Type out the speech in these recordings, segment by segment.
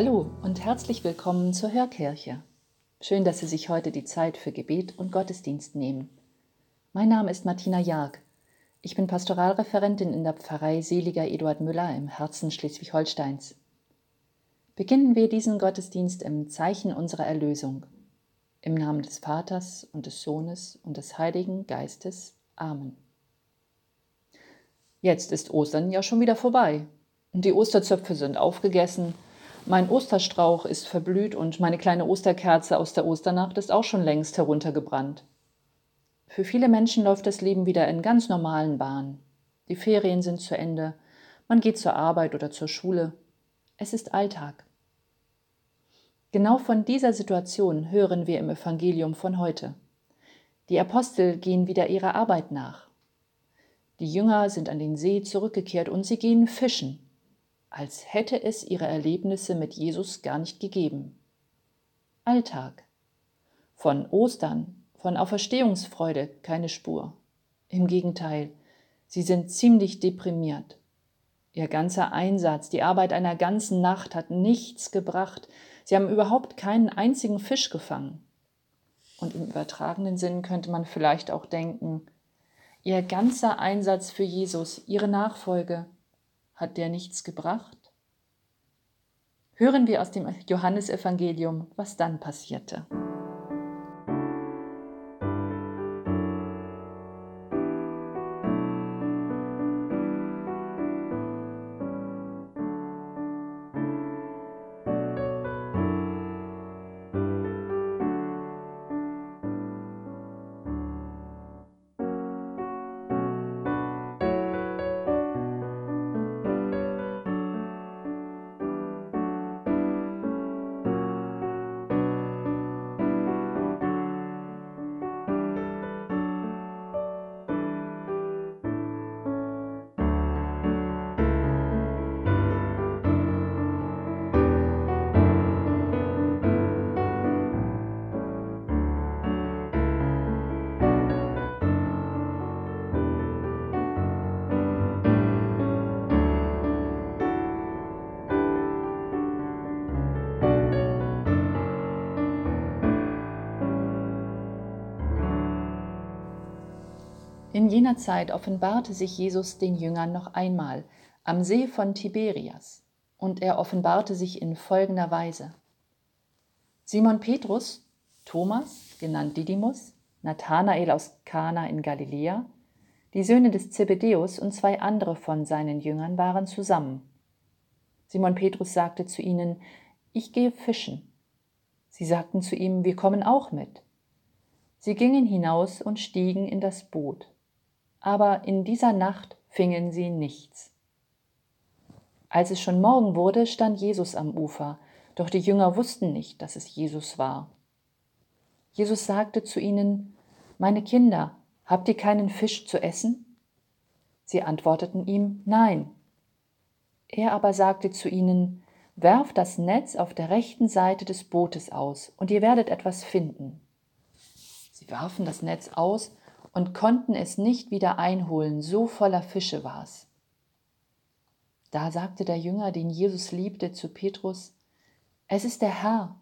Hallo und herzlich willkommen zur Hörkirche. Schön, dass Sie sich heute die Zeit für Gebet und Gottesdienst nehmen. Mein Name ist Martina Jarg. Ich bin Pastoralreferentin in der Pfarrei Seliger Eduard Müller im Herzen Schleswig-Holsteins. Beginnen wir diesen Gottesdienst im Zeichen unserer Erlösung. Im Namen des Vaters und des Sohnes und des Heiligen Geistes. Amen. Jetzt ist Ostern ja schon wieder vorbei. Und die Osterzöpfe sind aufgegessen, mein Osterstrauch ist verblüht und meine kleine Osterkerze aus der Osternacht ist auch schon längst heruntergebrannt. Für viele Menschen läuft das Leben wieder in ganz normalen Bahnen. Die Ferien sind zu Ende, man geht zur Arbeit oder zur Schule. Es ist Alltag. Genau von dieser Situation hören wir im Evangelium von heute. Die Apostel gehen wieder ihrer Arbeit nach. Die Jünger sind an den See zurückgekehrt und sie gehen fischen als hätte es ihre Erlebnisse mit Jesus gar nicht gegeben. Alltag. Von Ostern, von Auferstehungsfreude keine Spur. Im Gegenteil, sie sind ziemlich deprimiert. Ihr ganzer Einsatz, die Arbeit einer ganzen Nacht hat nichts gebracht. Sie haben überhaupt keinen einzigen Fisch gefangen. Und im übertragenen Sinn könnte man vielleicht auch denken, ihr ganzer Einsatz für Jesus, ihre Nachfolge, hat der nichts gebracht? Hören wir aus dem Johannesevangelium, was dann passierte. Jener Zeit offenbarte sich Jesus den Jüngern noch einmal am See von Tiberias, und er offenbarte sich in folgender Weise. Simon Petrus, Thomas, genannt Didymus, Nathanael aus Kana in Galiläa, die Söhne des Zebedäus und zwei andere von seinen Jüngern waren zusammen. Simon Petrus sagte zu ihnen, Ich gehe fischen. Sie sagten zu ihm, Wir kommen auch mit. Sie gingen hinaus und stiegen in das Boot aber in dieser Nacht fingen sie nichts. Als es schon Morgen wurde, stand Jesus am Ufer, doch die Jünger wussten nicht, dass es Jesus war. Jesus sagte zu ihnen, Meine Kinder, habt ihr keinen Fisch zu essen? Sie antworteten ihm, Nein. Er aber sagte zu ihnen, Werft das Netz auf der rechten Seite des Bootes aus, und ihr werdet etwas finden. Sie warfen das Netz aus, und konnten es nicht wieder einholen, so voller Fische war es. Da sagte der Jünger, den Jesus liebte, zu Petrus, Es ist der Herr.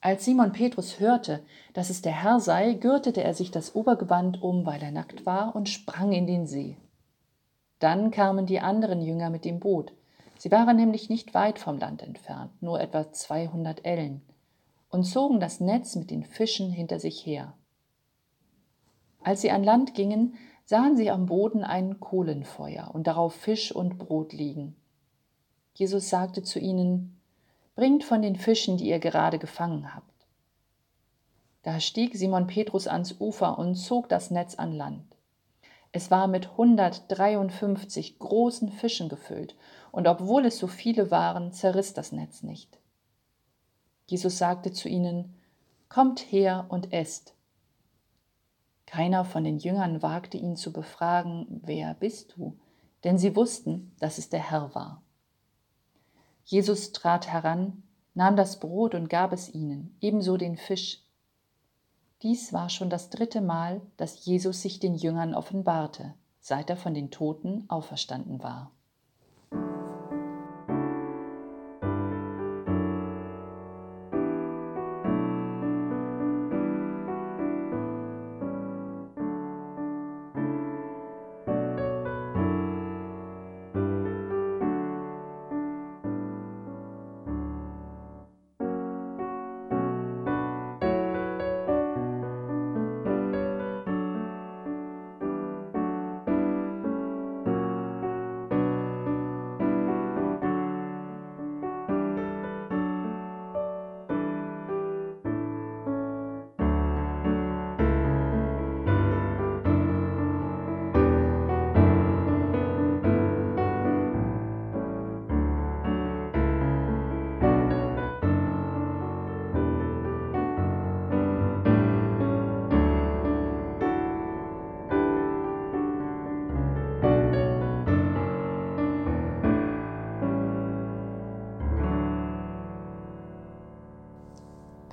Als Simon Petrus hörte, dass es der Herr sei, gürtete er sich das Obergewand um, weil er nackt war, und sprang in den See. Dann kamen die anderen Jünger mit dem Boot. Sie waren nämlich nicht weit vom Land entfernt, nur etwa 200 Ellen, und zogen das Netz mit den Fischen hinter sich her. Als sie an Land gingen, sahen sie am Boden ein Kohlenfeuer und darauf Fisch und Brot liegen. Jesus sagte zu ihnen, Bringt von den Fischen, die ihr gerade gefangen habt. Da stieg Simon Petrus ans Ufer und zog das Netz an Land. Es war mit 153 großen Fischen gefüllt, und obwohl es so viele waren, zerriss das Netz nicht. Jesus sagte zu ihnen, Kommt her und esst. Keiner von den Jüngern wagte ihn zu befragen, wer bist du? Denn sie wussten, dass es der Herr war. Jesus trat heran, nahm das Brot und gab es ihnen, ebenso den Fisch. Dies war schon das dritte Mal, dass Jesus sich den Jüngern offenbarte, seit er von den Toten auferstanden war.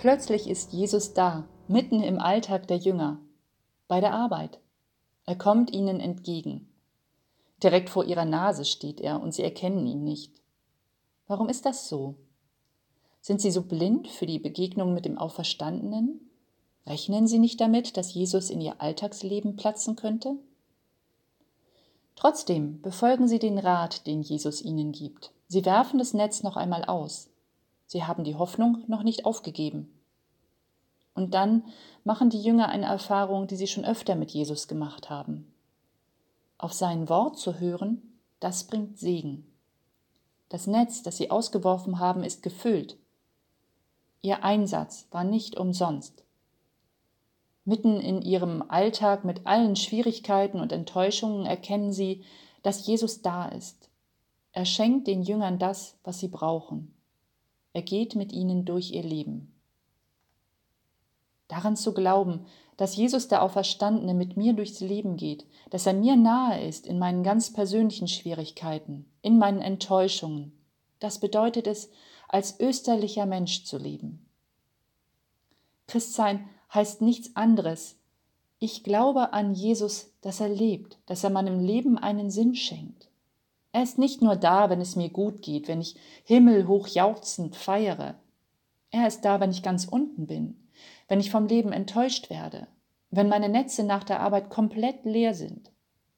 Plötzlich ist Jesus da, mitten im Alltag der Jünger, bei der Arbeit. Er kommt ihnen entgegen. Direkt vor ihrer Nase steht er und sie erkennen ihn nicht. Warum ist das so? Sind sie so blind für die Begegnung mit dem Auferstandenen? Rechnen sie nicht damit, dass Jesus in ihr Alltagsleben platzen könnte? Trotzdem befolgen sie den Rat, den Jesus ihnen gibt. Sie werfen das Netz noch einmal aus. Sie haben die Hoffnung noch nicht aufgegeben. Und dann machen die Jünger eine Erfahrung, die sie schon öfter mit Jesus gemacht haben. Auf sein Wort zu hören, das bringt Segen. Das Netz, das sie ausgeworfen haben, ist gefüllt. Ihr Einsatz war nicht umsonst. Mitten in ihrem Alltag mit allen Schwierigkeiten und Enttäuschungen erkennen sie, dass Jesus da ist. Er schenkt den Jüngern das, was sie brauchen. Er geht mit ihnen durch ihr Leben. Daran zu glauben, dass Jesus der Auferstandene mit mir durchs Leben geht, dass er mir nahe ist in meinen ganz persönlichen Schwierigkeiten, in meinen Enttäuschungen, das bedeutet es, als österlicher Mensch zu leben. Christsein heißt nichts anderes. Ich glaube an Jesus, dass er lebt, dass er meinem Leben einen Sinn schenkt. Er ist nicht nur da, wenn es mir gut geht, wenn ich himmelhoch jauchzend feiere. Er ist da, wenn ich ganz unten bin, wenn ich vom Leben enttäuscht werde, wenn meine Netze nach der Arbeit komplett leer sind,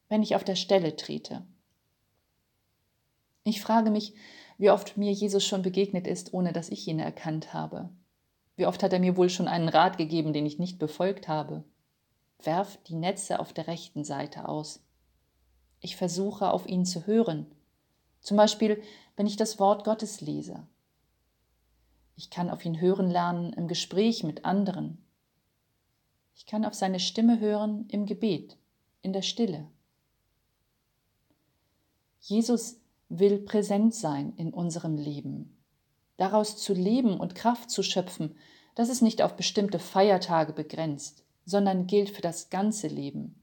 wenn ich auf der Stelle trete. Ich frage mich, wie oft mir Jesus schon begegnet ist, ohne dass ich ihn erkannt habe. Wie oft hat er mir wohl schon einen Rat gegeben, den ich nicht befolgt habe. Werf die Netze auf der rechten Seite aus. Ich versuche auf ihn zu hören, zum Beispiel, wenn ich das Wort Gottes lese. Ich kann auf ihn hören lernen im Gespräch mit anderen. Ich kann auf seine Stimme hören im Gebet, in der Stille. Jesus will präsent sein in unserem Leben. Daraus zu leben und Kraft zu schöpfen, das ist nicht auf bestimmte Feiertage begrenzt, sondern gilt für das ganze Leben.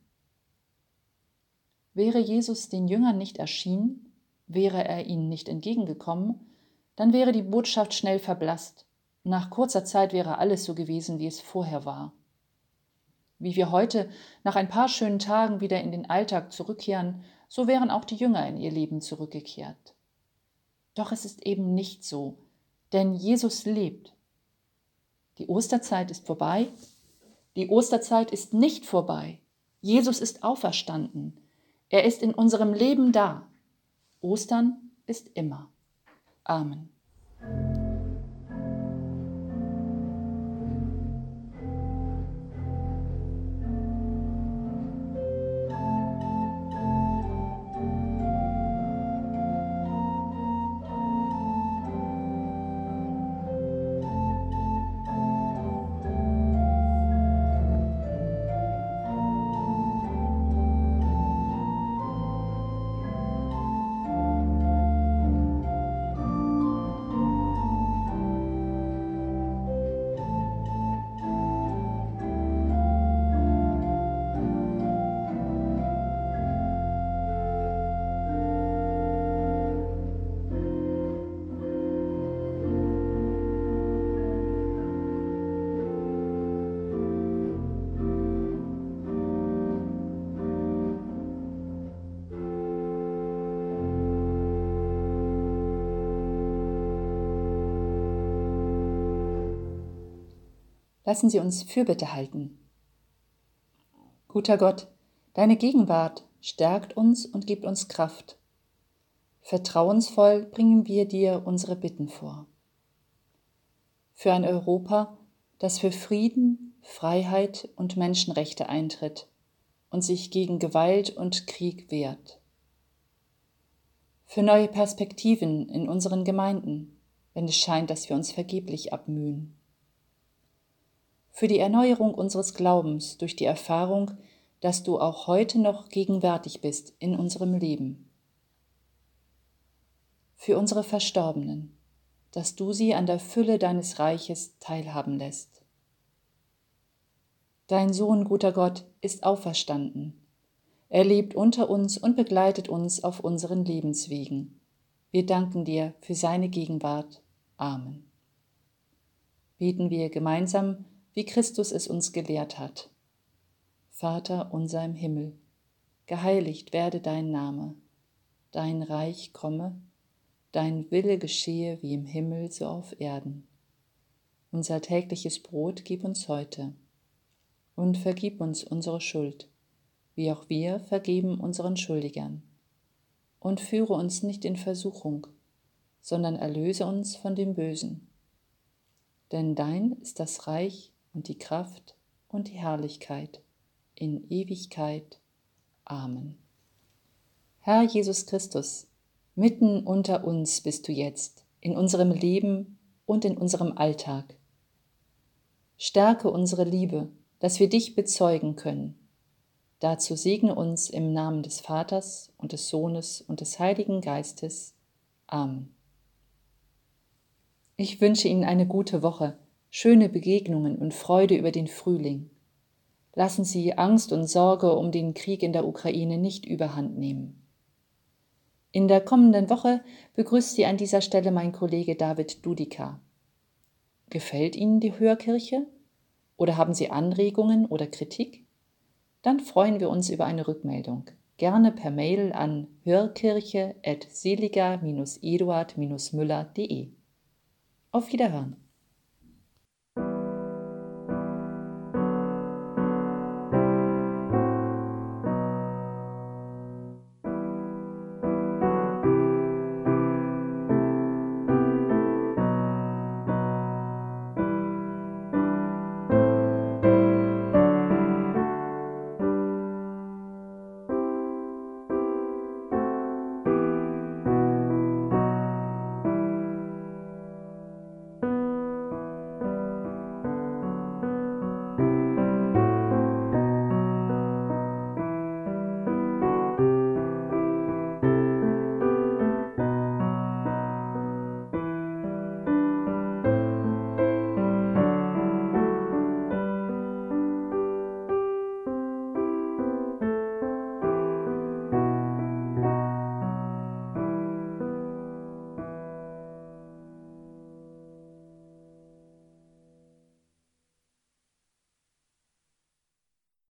Wäre Jesus den Jüngern nicht erschienen, wäre er ihnen nicht entgegengekommen, dann wäre die Botschaft schnell verblasst. Nach kurzer Zeit wäre alles so gewesen, wie es vorher war. Wie wir heute nach ein paar schönen Tagen wieder in den Alltag zurückkehren, so wären auch die Jünger in ihr Leben zurückgekehrt. Doch es ist eben nicht so, denn Jesus lebt. Die Osterzeit ist vorbei. Die Osterzeit ist nicht vorbei. Jesus ist auferstanden. Er ist in unserem Leben da. Ostern ist immer. Amen. Lassen Sie uns Fürbitte halten. Guter Gott, deine Gegenwart stärkt uns und gibt uns Kraft. Vertrauensvoll bringen wir dir unsere Bitten vor. Für ein Europa, das für Frieden, Freiheit und Menschenrechte eintritt und sich gegen Gewalt und Krieg wehrt. Für neue Perspektiven in unseren Gemeinden, wenn es scheint, dass wir uns vergeblich abmühen für die Erneuerung unseres Glaubens durch die Erfahrung, dass du auch heute noch gegenwärtig bist in unserem Leben. Für unsere Verstorbenen, dass du sie an der Fülle deines Reiches teilhaben lässt. Dein Sohn, guter Gott, ist auferstanden. Er lebt unter uns und begleitet uns auf unseren Lebenswegen. Wir danken dir für seine Gegenwart. Amen. beten wir gemeinsam, wie Christus es uns gelehrt hat. Vater unser im Himmel, geheiligt werde dein Name, dein Reich komme, dein Wille geschehe wie im Himmel so auf Erden. Unser tägliches Brot gib uns heute und vergib uns unsere Schuld, wie auch wir vergeben unseren Schuldigern. Und führe uns nicht in Versuchung, sondern erlöse uns von dem Bösen. Denn dein ist das Reich und die Kraft und die Herrlichkeit in Ewigkeit. Amen. Herr Jesus Christus, mitten unter uns bist du jetzt, in unserem Leben und in unserem Alltag. Stärke unsere Liebe, dass wir dich bezeugen können. Dazu segne uns im Namen des Vaters und des Sohnes und des Heiligen Geistes. Amen. Ich wünsche Ihnen eine gute Woche, schöne Begegnungen und Freude über den Frühling. Lassen Sie Angst und Sorge um den Krieg in der Ukraine nicht überhand nehmen. In der kommenden Woche begrüßt Sie an dieser Stelle mein Kollege David Dudika. Gefällt Ihnen die Hörkirche? Oder haben Sie Anregungen oder Kritik? Dann freuen wir uns über eine Rückmeldung. Gerne per Mail an hörkirche.seliger-eduard-müller.de. Auf Wiederhören.